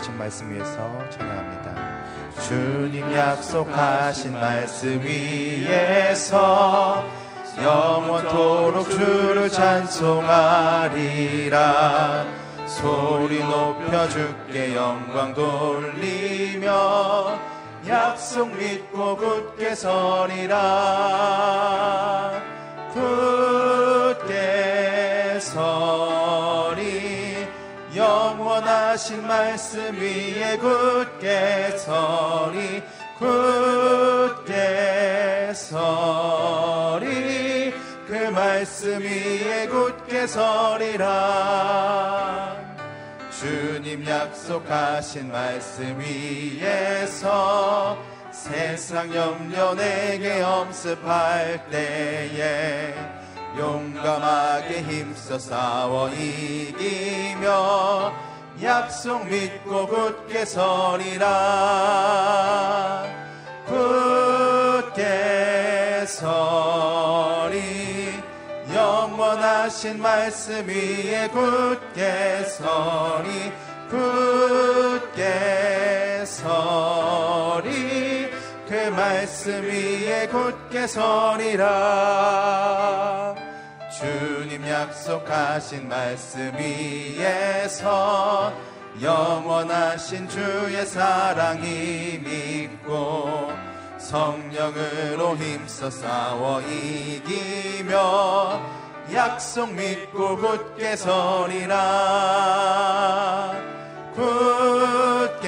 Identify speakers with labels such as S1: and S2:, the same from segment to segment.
S1: 약속하신 말씀 위에서 찬양합니다. 주님 약속하신 말씀 위에서 영원토록 주를 찬송하리라 소리 높여 주께 영광 돌리며 약속 믿고 굳게 서리라 굳게 영원 하신 말씀 위에 굳게 서리 굳게 서리. 그 말씀 위에 굳게 서리라. 주님 약속하신 말씀 위에서 세상 염려 내게 엄습할 때에 용감하게 힘써 싸워 이기며 약속 믿고 굳게 서리라. 굳게 서리. 영원하신 말씀 위에 굳게 서리. 굳게 서리. 그 말씀 위에 굳게 서리라 주님 약속하신 말씀 위에서 영원하신 주의 사랑이 믿고 성령으로 힘써 싸워 이기며 약속 믿고 굳게 서리라. 굳게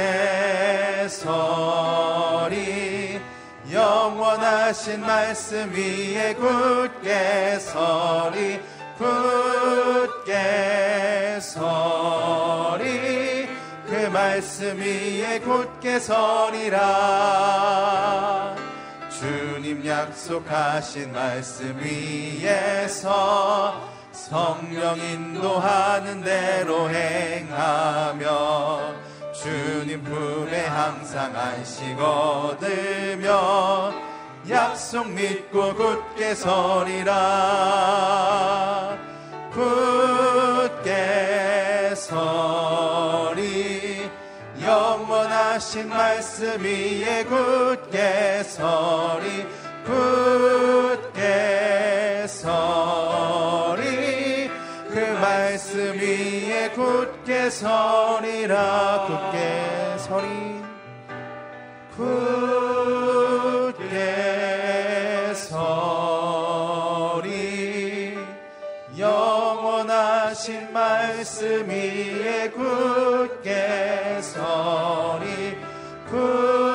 S1: 서리 영원하신 말씀 위에 굳게 서리 굳게 서리. 그 말씀 위에 굳게 서리라. 주님 약속하신 말씀 위에서 성령 인도하는 대로 행하며 주님 품에 항상 안식 얻으며 약속 믿고 굳게 서리라. 굳게 서리. 영원하신 말씀 위에 굳게 서리. 굳게 서리. 그 위에 굳게 서리라 굳게 서리 굳게 서리 영원하신 말씀 위에 굳게 서리 굳게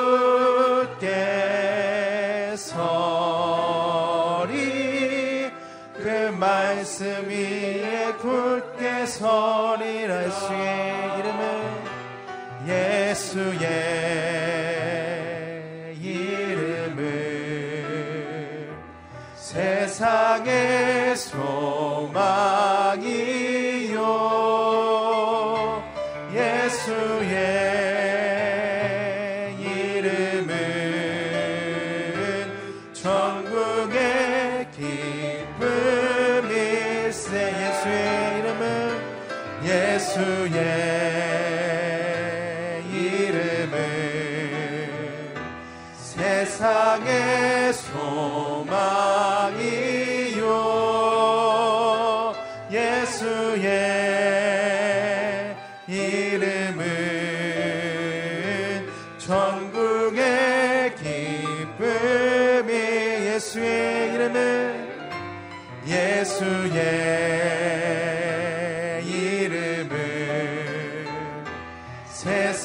S1: 말씀 위에 굳게 서리라 예수의 이름을 예수의 이름을 세상의 소망이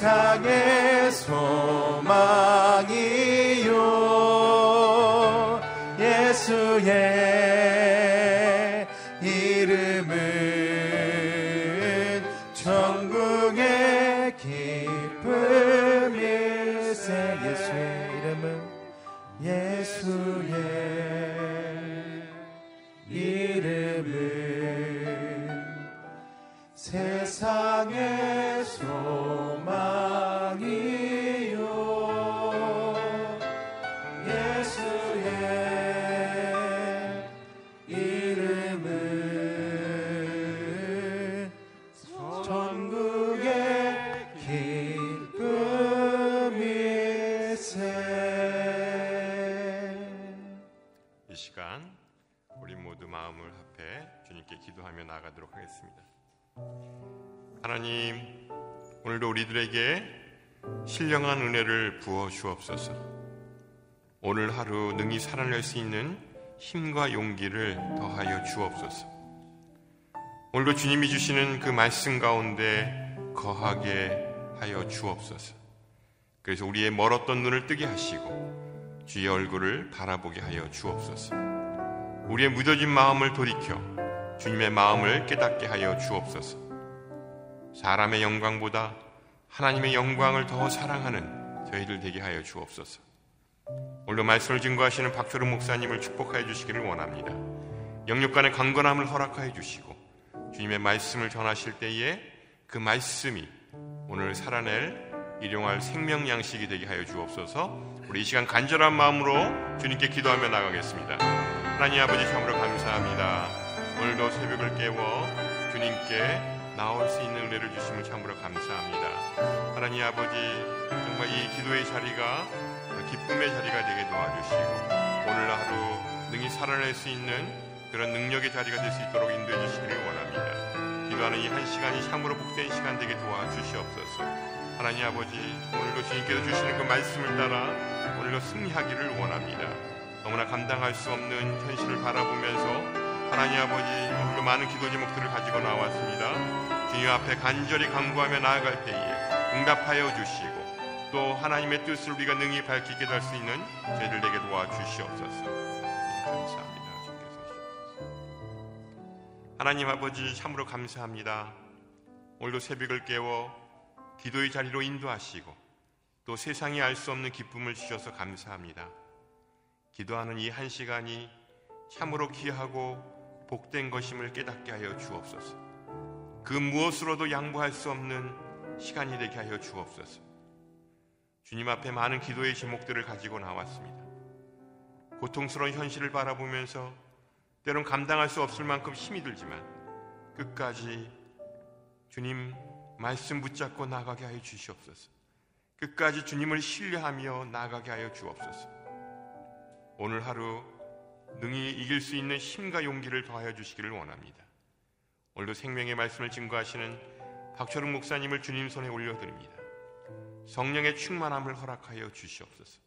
S1: 세상의 소망이요. 예수의
S2: 우리들에게 신령한 은혜를 부어 주옵소서. 오늘 하루 능히 살아낼 수 있는 힘과 용기를 더하여 주옵소서. 오늘도 주님이 주시는 그 말씀 가운데 거하게 하여 주옵소서. 그래서 우리의 멀었던 눈을 뜨게 하시고 주의 얼굴을 바라보게 하여 주옵소서. 우리의 무뎌진 마음을 돌이켜 주님의 마음을 깨닫게 하여 주옵소서. 사람의 영광보다 하나님의 영광을 더 사랑하는 저희들 되게 하여 주옵소서. 오늘도 말씀을 증거하시는 박철우 목사님을 축복하여 주시기를 원합니다. 영육 간의 강건함을 허락하여 주시고 주님의 말씀을 전하실 때에 그 말씀이 오늘 살아낼 일용할 생명 양식이 되게 하여 주옵소서. 우리 이 시간 간절한 마음으로 주님께 기도하며 나가겠습니다. 하나님 아버지 참으로 감사합니다. 오늘도 새벽을 깨워 주님께 나올 수 있는 은혜를 주심을 참으로 감사합니다. 하나님 아버지 정말 이 기도의 자리가 기쁨의 자리가 되게 도와주시고 오늘 하루 능히 살아낼 수 있는 그런 능력의 자리가 될 수 있도록 인도해 주시기를 원합니다. 기도하는 이 한 시간이 참으로 복된 시간 되게 도와주시옵소서. 하나님 아버지 오늘도 주님께서 주시는 그 말씀을 따라 오늘도 승리하기를 원합니다. 너무나 감당할 수 없는 현실을 바라보면서 하나님 아버지 오늘도 많은 기도 제목들을 가지고 나왔습니다. 주님 앞에 간절히 간구하며 나아갈 때에 응답하여 주시고 또 하나님의 뜻을 우리가 능히 밝히게 될 수 있는 저희들에게 도와주시옵소서. 감사합니다. 하나님 아버지 참으로 감사합니다. 오늘도 새벽을 깨워 기도의 자리로 인도하시고 또 세상이 알 수 없는 기쁨을 주셔서 감사합니다. 기도하는 이 한 시간이 참으로 귀하고 복된 것임을 깨닫게 하여 주옵소서. 그 무엇으로도 양보할 수 없는 시간이 되게 하여 주옵소서. 주님 앞에 많은 기도의 제목들을 가지고 나왔습니다. 고통스러운 현실을 바라보면서 때론 감당할 수 없을 만큼 힘이 들지만 끝까지 주님 말씀 붙잡고 나가게 하여 주시옵소서. 끝까지 주님을 신뢰하며 나가게 하여 주옵소서. 오늘 하루 능히 이길 수 있는 힘과 용기를 더하여 주시기를 원합니다. 오늘도 생명의 말씀을 증거하시는 박철웅 목사님을 주님 손에 올려드립니다. 성령의 충만함을 허락하여 주시옵소서.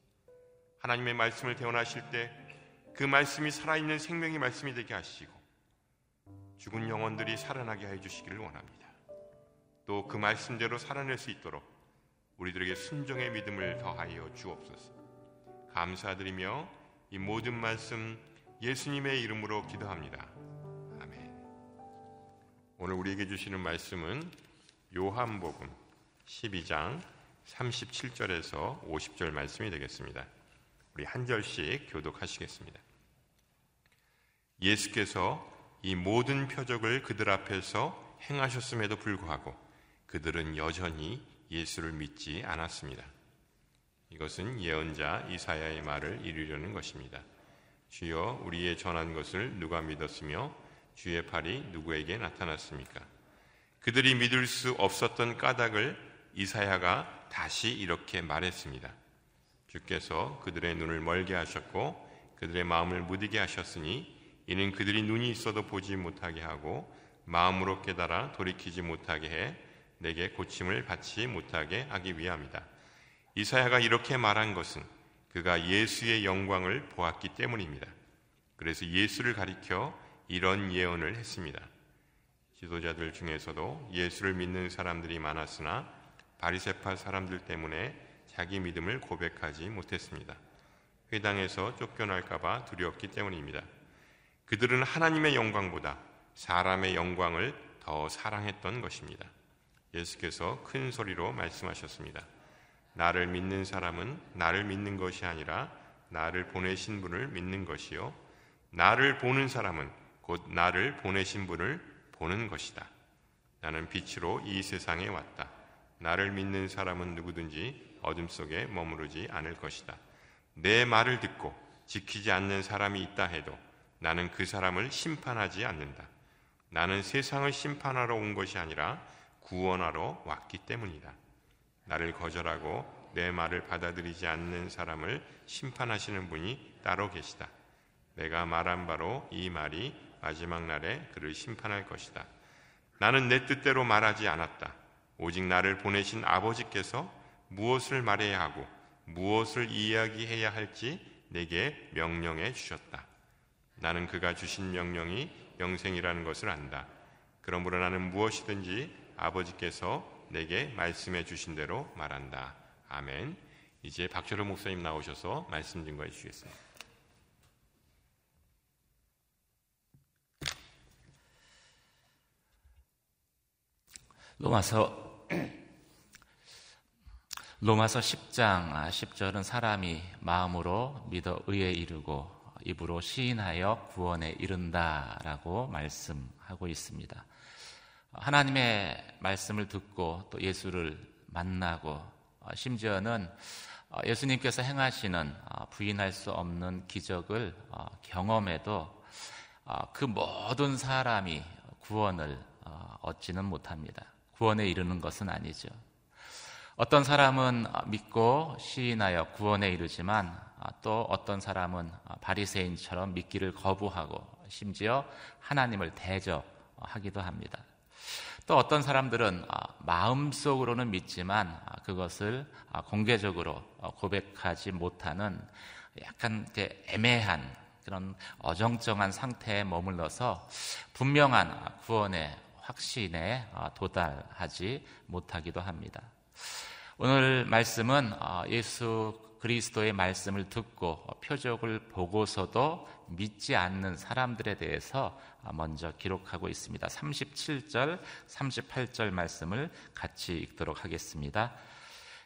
S2: 하나님의 말씀을 대원하실 때 그 말씀이 살아있는 생명의 말씀이 되게 하시고 죽은 영혼들이 살아나게 해 주시기를 원합니다. 또 그 말씀대로 살아낼 수 있도록 우리들에게 순종의 믿음을 더하여 주옵소서. 감사드리며 이 모든 말씀 예수님의 이름으로 기도합니다. 오늘 우리에게 주시는 말씀은 요한복음 12장 37절에서 50절 말씀이 되겠습니다. 우리 한 절씩 교독하시겠습니다. 예수께서 이 모든 표적을 그들 앞에서 행하셨음에도 불구하고 그들은 여전히 예수를 믿지 않았습니다. 이것은 예언자 이사야의 말을 이루려는 것입니다. 주여 우리의 전한 것을 누가 믿었으며 주의 팔이 누구에게 나타났습니까? 그들이 믿을 수 없었던 까닭을 이사야가 다시 이렇게 말했습니다. 주께서 그들의 눈을 멀게 하셨고 그들의 마음을 무디게 하셨으니 이는 그들이 눈이 있어도 보지 못하게 하고 마음으로 깨달아 돌이키지 못하게 해 내게 고침을 받지 못하게 하기 위함이다. 이사야가 이렇게 말한 것은 그가 예수의 영광을 보았기 때문입니다. 그래서 예수를 가리켜 이런 예언을 했습니다. 지도자들 중에서도 예수를 믿는 사람들이 많았으나 바리세파 사람들 때문에 자기 믿음을 고백하지 못했습니다. 회당에서 쫓겨날까봐 두려웠기 때문입니다. 그들은 하나님의 영광보다 사람의 영광을 더 사랑했던 것입니다. 예수께서 큰 소리로 말씀하셨습니다. 나를 믿는 사람은 나를 믿는 것이 아니라 나를 보내신 분을 믿는 것이요. 나를 보는 사람은 곧 나를 보내신 분을 보는 것이다. 나는 빛으로 이 세상에 왔다. 나를 믿는 사람은 누구든지 어둠 속에 머무르지 않을 것이다. 내 말을 듣고 지키지 않는 사람이 있다 해도 나는 그 사람을 심판하지 않는다. 나는 세상을 심판하러 온 것이 아니라 구원하러 왔기 때문이다. 나를 거절하고 내 말을 받아들이지 않는 사람을 심판하시는 분이 따로 계시다. 내가 말한 바로 이 말이 마지막 날에 그를 심판할 것이다. 나는 내 뜻대로 말하지 않았다. 오직 나를 보내신 아버지께서 무엇을 말해야 하고 무엇을 이야기해야 할지 내게 명령해 주셨다. 나는 그가 주신 명령이 영생이라는 것을 안다. 그러므로 나는 무엇이든지 아버지께서 내게 말씀해 주신 대로 말한다. 아멘. 이제 박철호 목사님 나오셔서 말씀 증거해 주시겠습니다.
S3: 로마서 로마서 10장 10절은 사람이 마음으로 믿어 의에 이르고 입으로 시인하여 구원에 이른다라고 말씀하고 있습니다. 하나님의 말씀을 듣고 또 예수를 만나고 심지어는 예수님께서 행하시는 부인할 수 없는 기적을 경험해도 그 모든 사람이 구원을 얻지는 못합니다. 구원에 이르는 것은 아니죠. 어떤 사람은 믿고 시인하여 구원에 이르지만 또 어떤 사람은 바리새인처럼 믿기를 거부하고 심지어 하나님을 대적하기도 합니다. 또 어떤 사람들은 마음속으로는 믿지만 그것을 공개적으로 고백하지 못하는 약간 애매한 그런 어정쩡한 상태에 머물러서 분명한 구원의 확신에 어, 도달하지 못하기도 합니다. 오늘 말씀은 어, 예수 그리스도의 말씀을 듣고 표적을 보고서도 믿지 않는 사람들에 대해서 어, 먼저 기록하고 있습니다. 37절, 38절 말씀을 같이 읽도록 하겠습니다.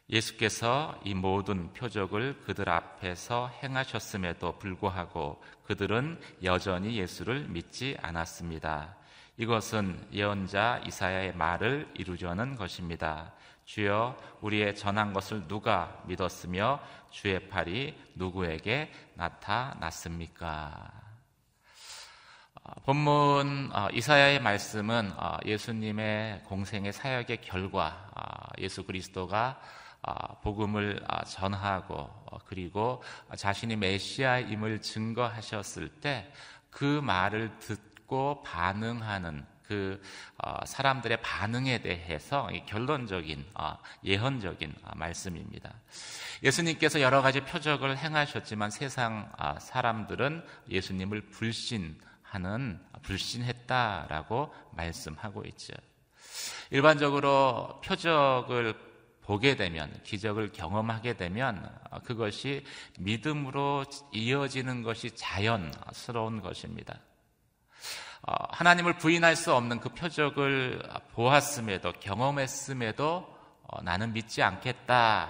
S3: 예수께서 이 모든 표적을 그들 앞에서 행하셨음에도 불구하고 그들은 여전히 예수를 믿지 않았습니다. 이것은 예언자 이사야의 말을 이루려는 것입니다. 주여 우리의 전한 것을 누가 믿었으며 주의 팔이 누구에게 나타났습니까? 어, 본문 어, 이사야의 말씀은 어, 예수님의 공생의 사역의 결과 예수 그리스도가 복음을 전하고 그리고 자신이 메시아임을 증거하셨을 때 그 말을 듣 듣고 반응하는 그 어, 사람들의 반응에 대해서 결론적인 어, 예언적인 어, 말씀입니다. 예수님께서 여러 가지 표적을 행하셨지만 세상 사람들은 예수님을 불신하는 불신했다라고 말씀하고 있죠. 일반적으로 표적을 보게 되면 기적을 경험하게 되면 그것이 믿음으로 이어지는 것이 자연스러운 것입니다. 어, 하나님을 부인할 수 없는 그 표적을 보았음에도 경험했음에도 어, 나는 믿지 않겠다라고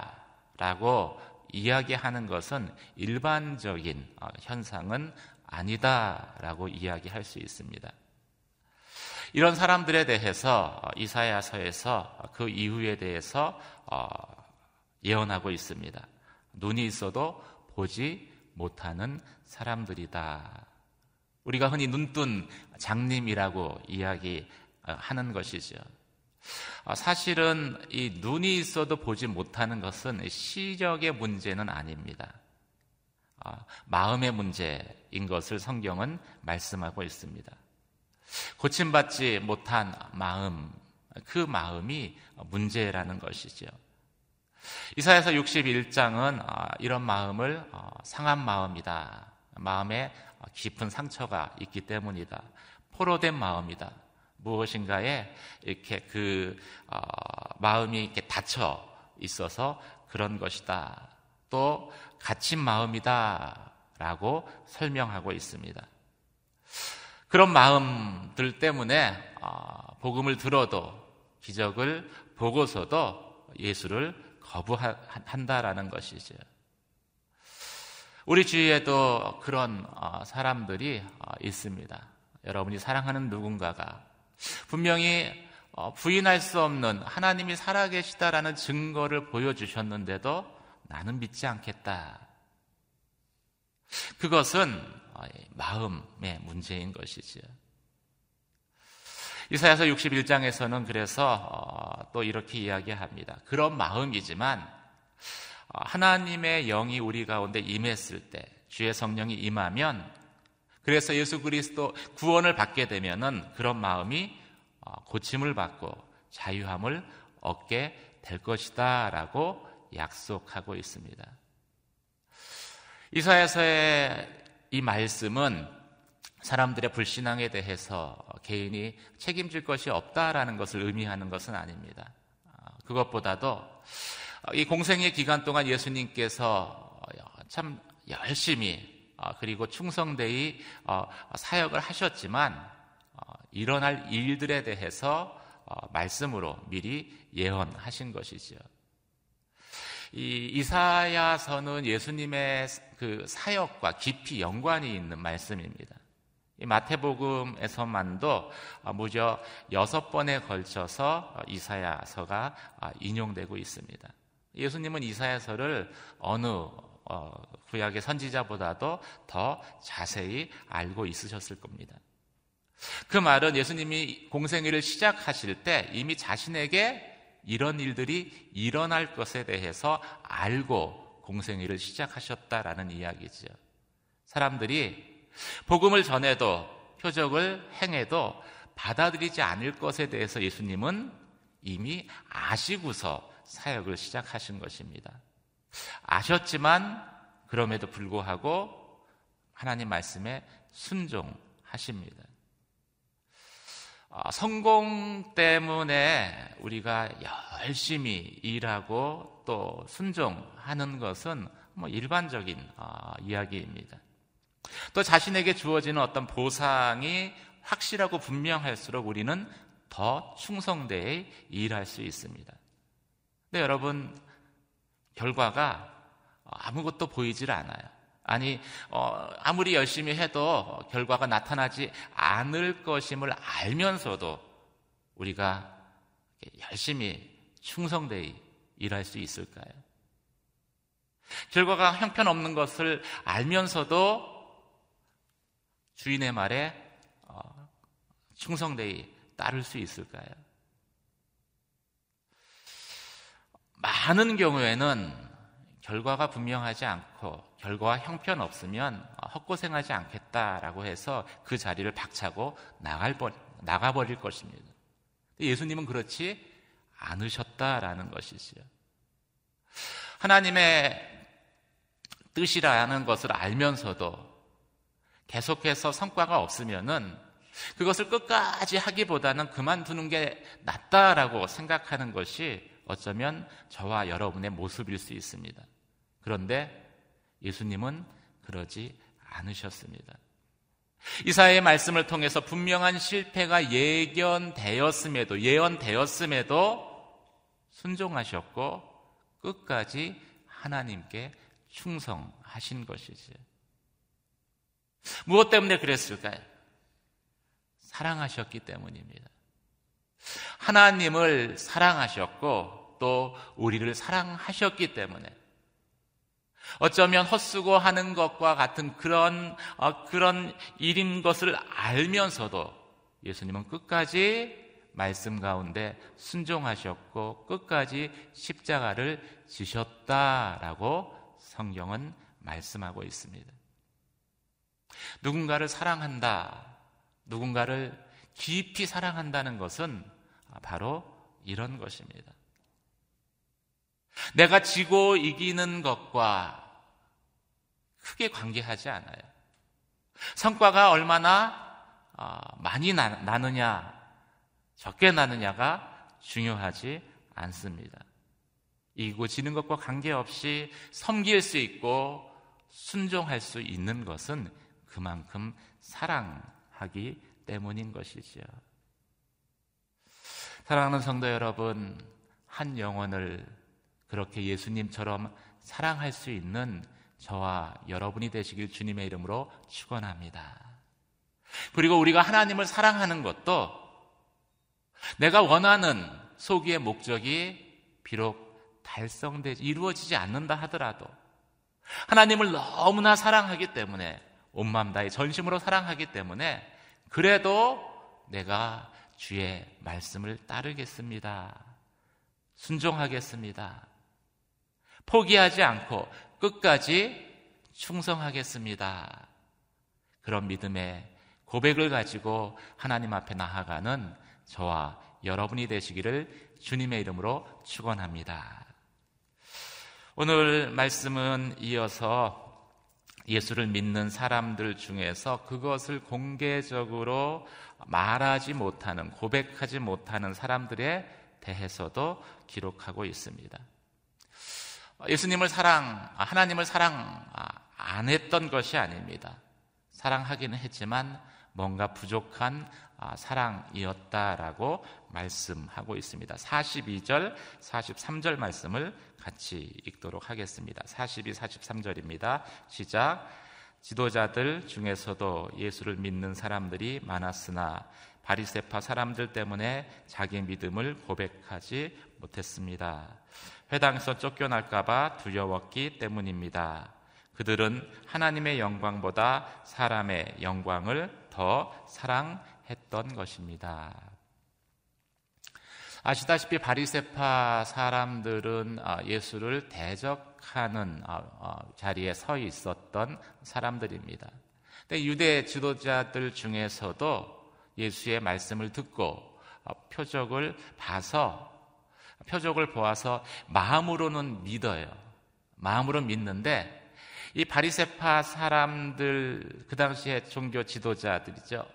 S3: 이야기하는 것은 일반적인 어, 현상은 아니다라고 이야기할 수 있습니다. 이런 사람들에 대해서 이사야서에서 그 이후에 대해서 예언하고 있습니다. 눈이 있어도 보지 못하는 사람들이다. 우리가 흔히 눈뜬 장님이라고 이야기하는 것이죠. 어, 사실은 이 눈이 있어도 보지 못하는 것은 시력의 문제는 아닙니다. 어, 마음의 문제인 것을 성경은 말씀하고 있습니다. 고침받지 못한 마음, 그 마음이 문제라는 것이죠. 이사에서 61장은 어, 이런 마음을 상한 마음이다. 마음에 깊은 상처가 있기 때문이다. 포로된 마음이다. 무엇인가에 이렇게 그 어, 마음이 이렇게 닫혀 있어서 그런 것이다. 또 갇힌 마음이다라고 설명하고 있습니다. 그런 마음들 때문에 어, 복음을 들어도 기적을 보고서도 예수를 거부한다라는 것이죠. 우리 주위에도 그런 어, 사람들이 어, 있습니다. 여러분이 사랑하는 누군가가 분명히 어, 부인할 수 없는 하나님이 살아계시다라는 증거를 보여주셨는데도 나는 믿지 않겠다. 그것은 마음의 문제인 것이지요. 이사야서 61장에서는 그래서 또 이렇게 이야기합니다. 그런 마음이지만 어, 하나님의 영이 우리 가운데 임했을 때 주의 성령이 임하면 그래서 예수 그리스도 구원을 받게 되면은 그런 마음이 어, 고침을 받고 자유함을 얻게 될 것이다라고 약속하고 있습니다. 이사야서의 이 말씀은 사람들의 불신앙에 대해서 개인이 책임질 것이 없다라는 것을 의미하는 것은 아닙니다. 그것보다도 이 공생의 기간 동안 예수님께서 참 열심히 그리고 충성되이 사역을 하셨지만 일어날 일들에 대해서 말씀으로 미리 예언하신 것이지요. 이 이사야서는 예수님의 그 사역과 깊이 연관이 있는 말씀입니다. 이 마태복음에서만도 무려 여섯 번에 걸쳐서 이사야서가 인용되고 있습니다. 예수님은 이사야서를 어느 어, 구약의 선지자보다도 더 자세히 알고 있으셨을 겁니다. 그 말은 예수님이 공생애를 시작하실 때 이미 자신에게 이런 일들이 일어날 것에 대해서 알고 공생애를 시작하셨다라는 이야기죠. 사람들이 복음을 전해도 표적을 행해도 받아들이지 않을 것에 대해서 예수님은 이미 아시고서 사역을 시작하신 것입니다. 아셨지만 그럼에도 불구하고 하나님 말씀에 순종하십니다. 아, 성공 때문에 우리가 열심히 일하고 또 순종하는 것은 뭐 일반적인 아, 이야기입니다. 또 자신에게 주어지는 어떤 보상이 확실하고 분명할수록 우리는 더 충성되게 일할 수 있습니다. 근데 여러분, 결과가 아무것도 보이질 않아요. 아니 어, 아무리 열심히 해도 결과가 나타나지 않을 것임을 알면서도 우리가 열심히 충성되이 일할 수 있을까요? 결과가 형편없는 것을 알면서도 주인의 말에 어, 충성되이 따를 수 있을까요? 많은 경우에는 결과가 분명하지 않고 결과와 형편 없으면 헛고생하지 않겠다라고 해서 그 자리를 박차고 나갈 나가버릴 것입니다. 예수님은 그렇지 않으셨다라는 것이지요. 하나님의 뜻이라는 것을 알면서도 계속해서 성과가 없으면은 그것을 끝까지 하기보다는 그만두는 게 낫다라고 생각하는 것이 어쩌면 저와 여러분의 모습일 수 있습니다. 그런데 예수님은 그러지 않으셨습니다. 이사의 말씀을 통해서 분명한 실패가 예견되었음에도 예언되었음에도 순종하셨고 끝까지 하나님께 충성하신 것이지. 무엇 때문에 그랬을까요? 사랑하셨기 때문입니다. 하나님을 사랑하셨고 또 우리를 사랑하셨기 때문에 어쩌면 헛수고 하는 것과 같은 그런, 어, 그런 일인 것을 알면서도 예수님은 끝까지 말씀 가운데 순종하셨고 끝까지 십자가를 지셨다라고 성경은 말씀하고 있습니다. 누군가를 사랑한다, 누군가를 깊이 사랑한다는 것은 바로 이런 것입니다. 내가 지고 이기는 것과 크게 관계하지 않아요. 성과가 얼마나 어, 많이 나느냐, 적게 나느냐가 중요하지 않습니다. 이기고 지는 것과 관계없이 섬길 수 있고 순종할 수 있는 것은 그만큼 사랑하기 때문인 것이지요. 사랑하는 성도 여러분, 한 영혼을 그렇게 예수님처럼 사랑할 수 있는 저와 여러분이 되시길 주님의 이름으로 축원합니다. 그리고 우리가 하나님을 사랑하는 것도 내가 원하는 소기의 목적이 비록 달성되지 이루어지지 않는다 하더라도 하나님을 너무나 사랑하기 때문에 온맘 다해 전심으로 사랑하기 때문에 그래도 내가 주의 말씀을 따르겠습니다. 순종하겠습니다. 포기하지 않고 끝까지 충성하겠습니다. 그런 믿음의 고백을 가지고 하나님 앞에 나아가는 저와 여러분이 되시기를 주님의 이름으로 축원합니다. 오늘 말씀은 이어서 예수를 믿는 사람들 중에서 그것을 공개적으로 말하지 못하는, 고백하지 못하는 사람들에 대해서도 기록하고 있습니다. 예수님을 사랑, 하나님을 사랑 안 했던 것이 아닙니다. 사랑하기는 했지만 뭔가 부족한 사랑이었다라고 말씀하고 있습니다. 42절, 43절 말씀을 같이 읽도록 하겠습니다. 42, 43절입니다. 시작. 지도자들 중에서도 예수를 믿는 사람들이 많았으나 바리세파 사람들 때문에 자기 믿음을 고백하지 못했습니다. 회당에서 쫓겨날까봐 두려웠기 때문입니다. 그들은 하나님의 영광보다 사람의 영광을 더 사랑했던 것입니다. 아시다시피 바리세파 사람들은 아, 예수를 대적하는 아, 아, 자리에 서 있었던 사람들입니다. 유대 지도자들 중에서도 예수의 말씀을 듣고 표적을 봐서 표적을 보아서 마음으로는 믿어요. 마음으로 믿는데 이 바리세파 사람들 그 당시에 종교 지도자들이죠.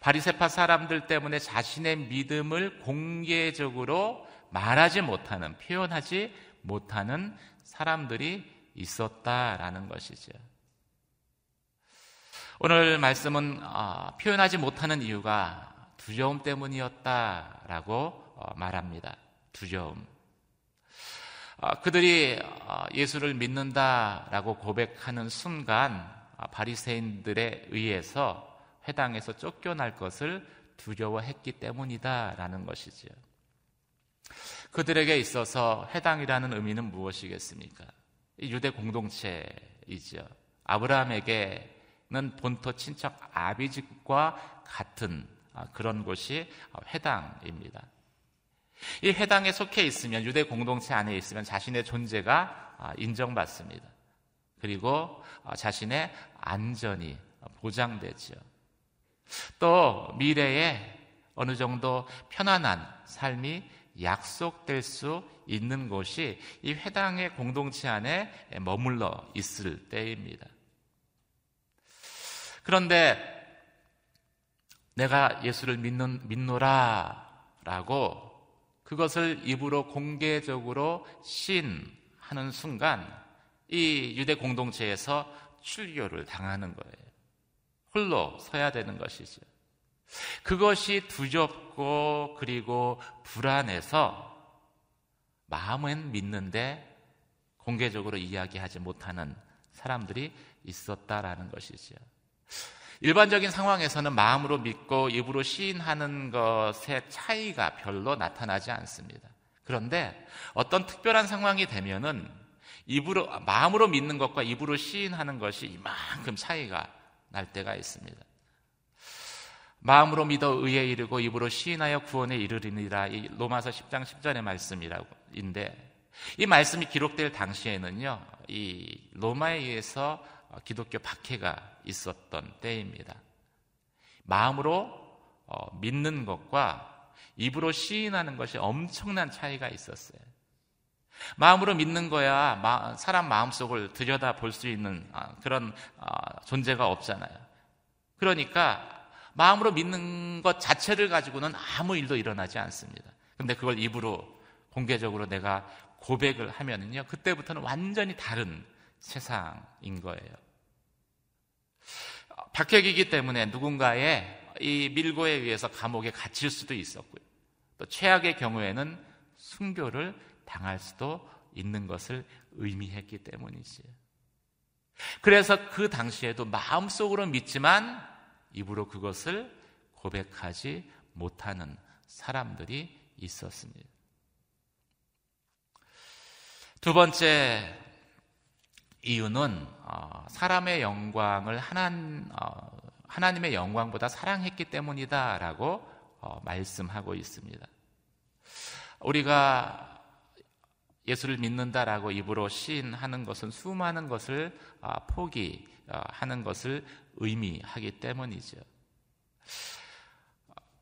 S3: 바리세파 사람들 때문에 자신의 믿음을 공개적으로 말하지 못하는, 표현하지 못하는 사람들이 있었다라는 것이죠. 오늘 말씀은 어, 표현하지 못하는 이유가 두려움 때문이었다라고 어, 말합니다. 두려움. 어, 그들이 예수를 믿는다라고 고백하는 순간 바리새인들에 의해서 회당에서 쫓겨날 것을 두려워했기 때문이다라는 것이지요. 그들에게 있어서 회당이라는 의미는 무엇이겠습니까? 유대 공동체이죠. 아브라함에게는 본토 친척 아비집과 같은 아, 그런 곳이 회당입니다. 이 회당에 속해 있으면 유대 공동체 안에 있으면 자신의 존재가 아, 인정받습니다. 그리고 아, 자신의 안전이 보장되죠. 또 미래에 어느 정도 편안한 삶이 약속될 수 있는 곳이 이 회당의 공동체 안에 머물러 있을 때입니다. 그런데 내가 예수를 믿는, 믿노라 라고 그것을 입으로 공개적으로 시인하는 순간 이 유대 공동체에서 출교를 당하는 거예요. 홀로 서야 되는 것이죠. 그것이 두렵고 그리고 불안해서 마음은 믿는데 공개적으로 이야기하지 못하는 사람들이 있었다라는 것이죠. 일반적인 상황에서는 마음으로 믿고 입으로 시인하는 것의 차이가 별로 나타나지 않습니다. 그런데 어떤 특별한 상황이 되면은 입으로 마음으로 믿는 것과 입으로 시인하는 것이 이만큼 차이가 날 때가 있습니다. 마음으로 믿어 의에 이르고 입으로 시인하여 구원에 이르리니라 이 로마서 10장 10절의 말씀이라고인데 이 말씀이 기록될 당시에는요. 이 로마에 의해서 기독교 박해가 있었던 때입니다. 마음으로 어, 믿는 것과 입으로 시인하는 것이 엄청난 차이가 있었어요. 마음으로 믿는 거야 사람 마음속을 들여다 볼 수 있는 아, 그런 아, 존재가 없잖아요. 그러니까 마음으로 믿는 것 자체를 가지고는 아무 일도 일어나지 않습니다. 근데 그걸 입으로 공개적으로 내가 고백을 하면은요, 그때부터는 완전히 다른 세상인 거예요. 박해기이기 때문에 누군가의 이 밀고에 의해서 감옥에 갇힐 수도 있었고요. 또 최악의 경우에는 순교를 당할 수도 있는 것을 의미했기 때문이지요. 그래서 그 당시에도 마음속으로 믿지만 입으로 그것을 고백하지 못하는 사람들이 있었습니다. 두 번째 이유는 어, 사람의 영광을 하나, 어, 하나님의 영광보다 사랑했기 때문이다라고 어, 말씀하고 있습니다. 우리가 예수를 믿는다라고 입으로 시인하는 것은 수많은 것을 아, 포기하는 것을 의미하기 때문이죠.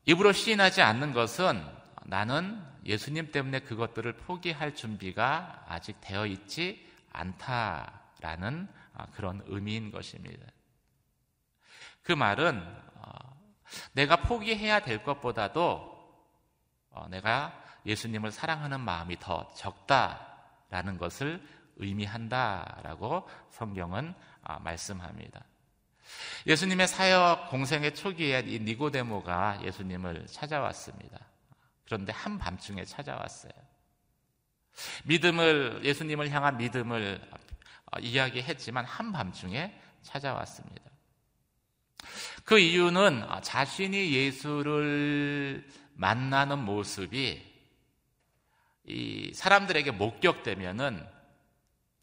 S3: 입으로 시인하지 않는 것은 나는 예수님 때문에 그것들을 포기할 준비가 아직 되어 있지 않다 라는 아, 그런 의미인 것입니다. 그 말은 어, 내가 포기해야 될 것보다도 어, 내가 예수님을 사랑하는 마음이 더 적다라는 것을 의미한다라고 성경은 아, 말씀합니다. 예수님의 사역 공생의 초기에 이 니고데모가 예수님을 찾아왔습니다. 그런데 한밤중에 찾아왔어요. 믿음을 예수님을 향한 믿음을 어, 이야기했지만 한밤중에 찾아왔습니다. 그 이유는 자신이 예수를 만나는 모습이 이 사람들에게 목격되면은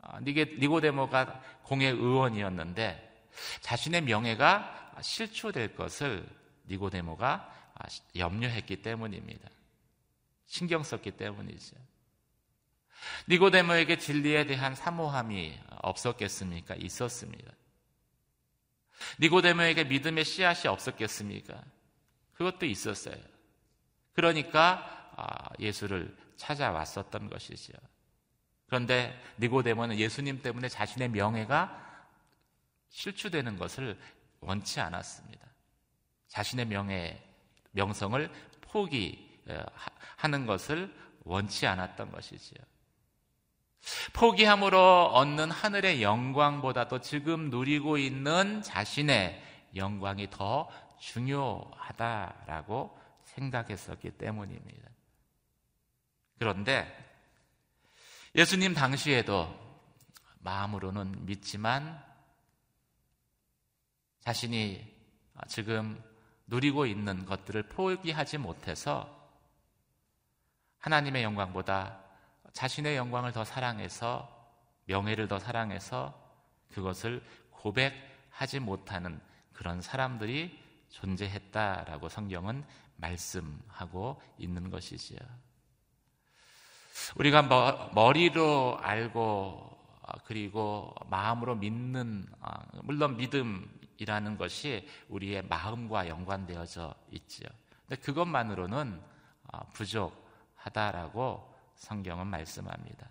S3: 아, 니고데모가 공의 의원이었는데 자신의 명예가 실추될 것을 니고데모가 염려했기 때문입니다. 신경 썼기 때문이죠. 니고데모에게 진리에 대한 사모함이 없었겠습니까? 있었습니다. 니고데모에게 믿음의 씨앗이 없었겠습니까? 그것도 있었어요. 그러니까 아, 예수를 찾아왔었던 것이죠. 그런데 니고데모는 예수님 때문에 자신의 명예가 실추되는 것을 원치 않았습니다. 자신의 명예, 명성을 포기하는 것을 원치 않았던 것이지요. 포기함으로 얻는 하늘의 영광보다도 지금 누리고 있는 자신의 영광이 더 중요하다라고 생각했었기 때문입니다. 그런데 예수님 당시에도 마음으로는 믿지만 자신이 지금 누리고 있는 것들을 포기하지 못해서 하나님의 영광보다 자신의 영광을 더 사랑해서 명예를 더 사랑해서 그것을 고백하지 못하는 그런 사람들이 존재했다라고 성경은 말씀하고 있는 것이지요. 우리가 머리로 알고 아, 그리고 마음으로 믿는 아, 물론 믿음이라는 것이 우리의 마음과 연관되어져 있지요. 근데 그것만으로는 아, 부족하다라고 성경은 말씀합니다.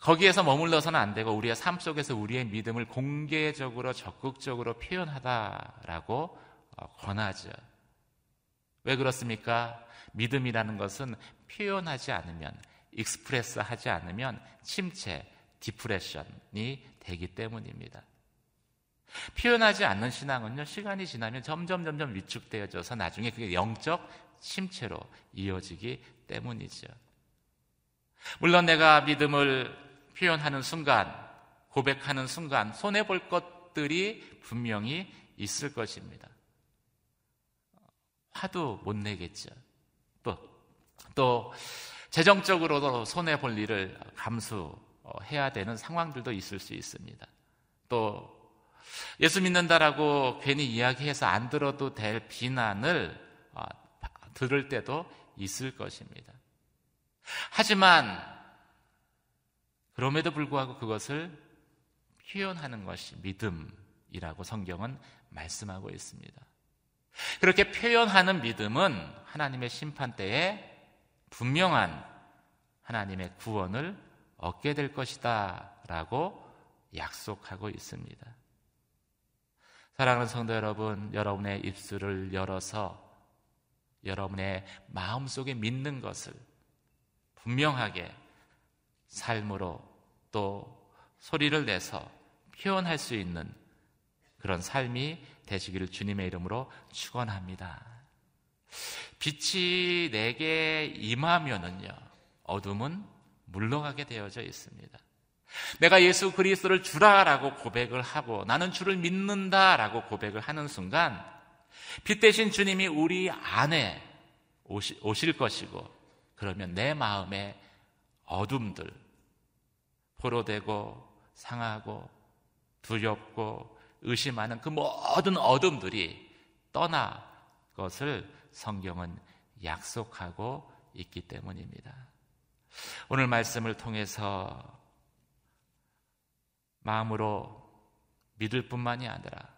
S3: 거기에서 머물러서는 안 되고 우리의 삶 속에서 우리의 믿음을 공개적으로 적극적으로 표현하다라고 어, 권하죠. 왜 그렇습니까? 믿음이라는 것은 표현하지 않으면, express 하지 않으면 침체, depression이 되기 때문입니다. 표현하지 않는 신앙은요, 시간이 지나면 점점 점점 위축되어져서 나중에 그게 영적 침체로 이어지기 때문이죠. 물론 내가 믿음을 표현하는 순간, 고백하는 순간, 손해볼 것들이 분명히 있을 것입니다. 화도 못 내겠죠. 또, 또, 재정적으로도 손해볼 일을 감수해야 되는 상황들도 있을 수 있습니다. 또, 예수 믿는다라고 괜히 이야기해서 안 들어도 될 비난을 어, 들을 때도 있을 것입니다. 하지만 그럼에도 불구하고 그것을 표현하는 것이 믿음이라고 성경은 말씀하고 있습니다. 그렇게 표현하는 믿음은 하나님의 심판 때에 분명한 하나님의 구원을 얻게 될 것이다 라고 약속하고 있습니다. 사랑하는 성도 여러분, 여러분의 입술을 열어서 여러분의 마음속에 믿는 것을 분명하게 삶으로 또 소리를 내서 표현할 수 있는 그런 삶이 되시기를 주님의 이름으로 축원합니다. 빛이 내게 임하면은요 어둠은 물러가게 되어져 있습니다. 내가 예수 그리스도를 주라라고 고백을 하고 나는 주를 믿는다라고 고백을 하는 순간 빛 대신 주님이 우리 안에 오실 것이고 그러면 내 마음의 어둠들, 포로되고 상하고 두렵고 의심하는 그 모든 어둠들이 떠나 것을 성경은 약속하고 있기 때문입니다. 오늘 말씀을 통해서 마음으로 믿을 뿐만이 아니라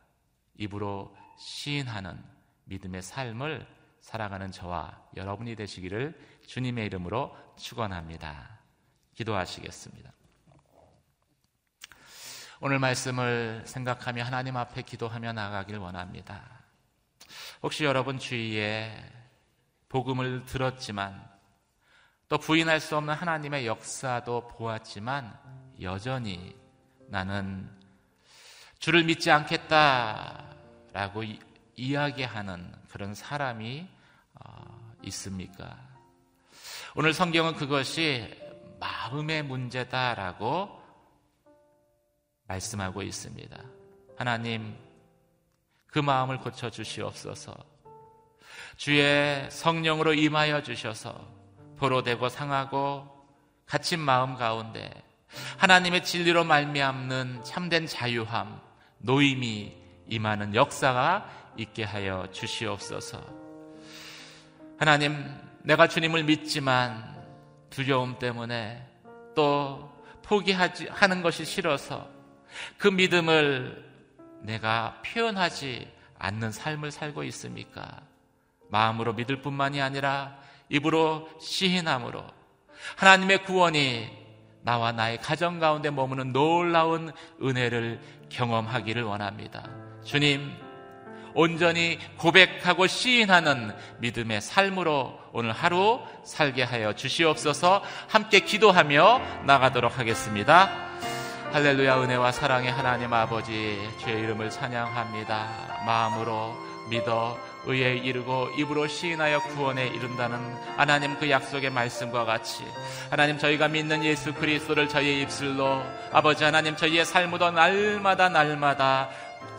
S3: 입으로 시인하는 믿음의 삶을 살아가는 저와 여러분이 되시기를 주님의 이름으로 축원합니다. 기도하시겠습니다. 오늘 말씀을 생각하며 하나님 앞에 기도하며 나가길 원합니다. 혹시 여러분 주위에 복음을 들었지만 또 부인할 수 없는 하나님의 역사도 보았지만 여전히 나는 주를 믿지 않겠다라고 이, 이야기하는 그런 사람이 어, 있습니까? 오늘 성경은 그것이 마음의 문제다라고 말씀하고 있습니다. 하나님, 그 마음을 고쳐 주시옵소서. 주의 성령으로 임하여 주셔서 보로되고 상하고 갇힌 마음 가운데 하나님의 진리로 말미암는 참된 자유함, 노임이 임하는 역사가 있게 하여 주시옵소서. 하나님, 내가 주님을 믿지만 두려움 때문에 또 포기하지 하는 것이 싫어서 그 믿음을 내가 표현하지 않는 삶을 살고 있습니까? 마음으로 믿을 뿐만이 아니라 입으로 시인함으로 하나님의 구원이 나와 나의 가정 가운데 머무는 놀라운 은혜를 경험하기를 원합니다. 주님, 온전히 고백하고 시인하는 믿음의 삶으로 오늘 하루 살게 하여 주시옵소서 함께 기도하며 나가도록 하겠습니다. 할렐루야 은혜와 사랑의 하나님 아버지 주의 이름을 찬양합니다. 마음으로 믿어 의에 이르고 입으로 시인하여 구원에 이른다는 하나님 그 약속의 말씀과 같이 하나님 저희가 믿는 예수 그리스도를 저희의 입술로 아버지 하나님 저희의 삶으로 날마다 날마다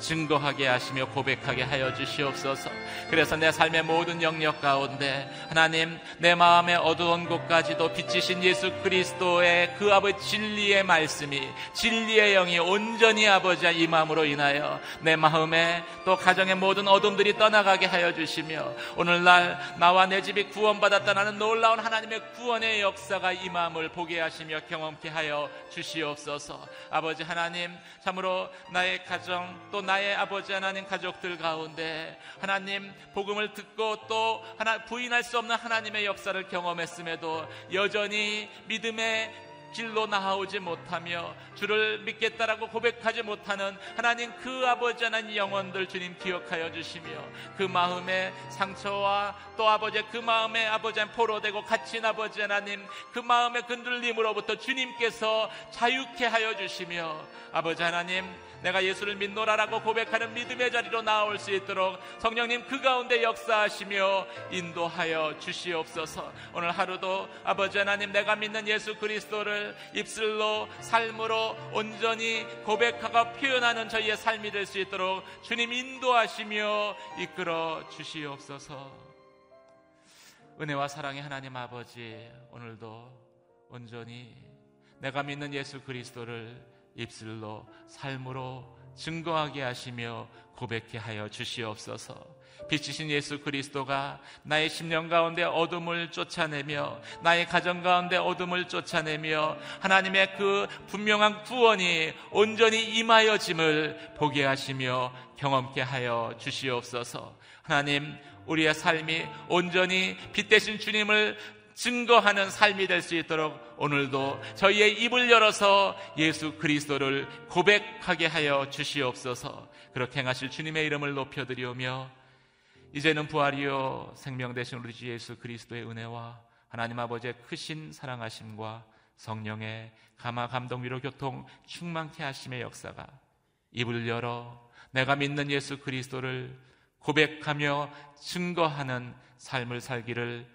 S3: 증거하게 하시며 고백하게 하여 주시옵소서. 그래서 내 삶의 모든 영역 가운데 하나님 내 마음의 어두운 곳까지도 빛이신 예수 그리스도의 그 아버지 진리의 말씀이 진리의 영이 온전히 아버지 이 마음으로 인하여 내 마음에 또 가정의 모든 어둠들이 떠나가게 하여 주시며 오늘날 나와 내 집이 구원받았다는 놀라운 하나님의 구원의 역사가 이 마음을 보게 하시며 경험케 하여 주시옵소서. 아버지 하나님 참으로 나의 가정 또나 의 아버지 하나님 가족들 가운데 하나님 복음을 듣고 또 하나 부인할 수 없는 하나님의 역사를 경험했음에도 여전히 믿음의 길로 나아오지 못하며 주를 믿겠다라고 고백하지 못하는 하나님 그 아버지 하나님 영혼들 주님 기억하여 주시며 그 마음의 상처와 또 아버지의 그 마음에 아버지 한 포로되고 갇힌 아버지 하나님 그 마음의 흔들림으로부터 주님께서 자유케 하여 주시며 아버지 하나님 내가 예수를 믿노라라고 고백하는 믿음의 자리로 나올 수 있도록 성령님 그 가운데 역사하시며 인도하여 주시옵소서. 오늘 하루도 아버지 하나님 내가 믿는 예수 그리스도를 입술로 삶으로 온전히 고백하고 표현하는 저희의 삶이 될 수 있도록 주님 인도하시며 이끌어 주시옵소서. 은혜와 사랑의 하나님 아버지 오늘도 온전히 내가 믿는 예수 그리스도를 입술로 삶으로 증거하게 하시며 고백케 하여 주시옵소서. 빛이신 예수 그리스도가 나의 심령 가운데 어둠을 쫓아내며 나의 가정 가운데 어둠을 쫓아내며 하나님의 그 분명한 구원이 온전히 임하여짐을 보게 하시며 경험케 하여 주시옵소서. 하나님 우리의 삶이 온전히 빛 대신 주님을 증거하는 삶이 될 수 있도록 오늘도 저희의 입을 열어서 예수 그리스도를 고백하게 하여 주시옵소서. 그렇게 행하실 주님의 이름을 높여드리오며 이제는 부활이요 생명 되신 우리 주 예수 그리스도의 은혜와 하나님 아버지의 크신 사랑하심과 성령의 감화 감동 위로 교통 충만케 하심의 역사가 입을 열어 내가 믿는 예수 그리스도를 고백하며 증거하는 삶을 살기를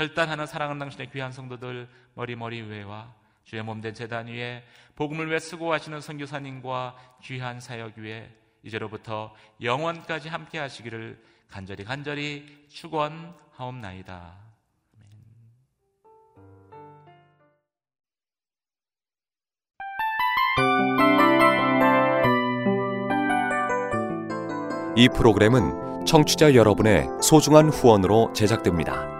S3: 결단하는 사랑하는 당신의 귀한 성도들 머리머리 위에와 주의 몸된 재단 위에 복음을 위해 수고하시는 선교사님과 귀한 사역 위에 이제로부터 영원까지 함께 하시기를 간절히 간절히 축원하옵나이다.
S4: 이 프로그램은 청취자 여러분의 소중한 후원으로 제작됩니다.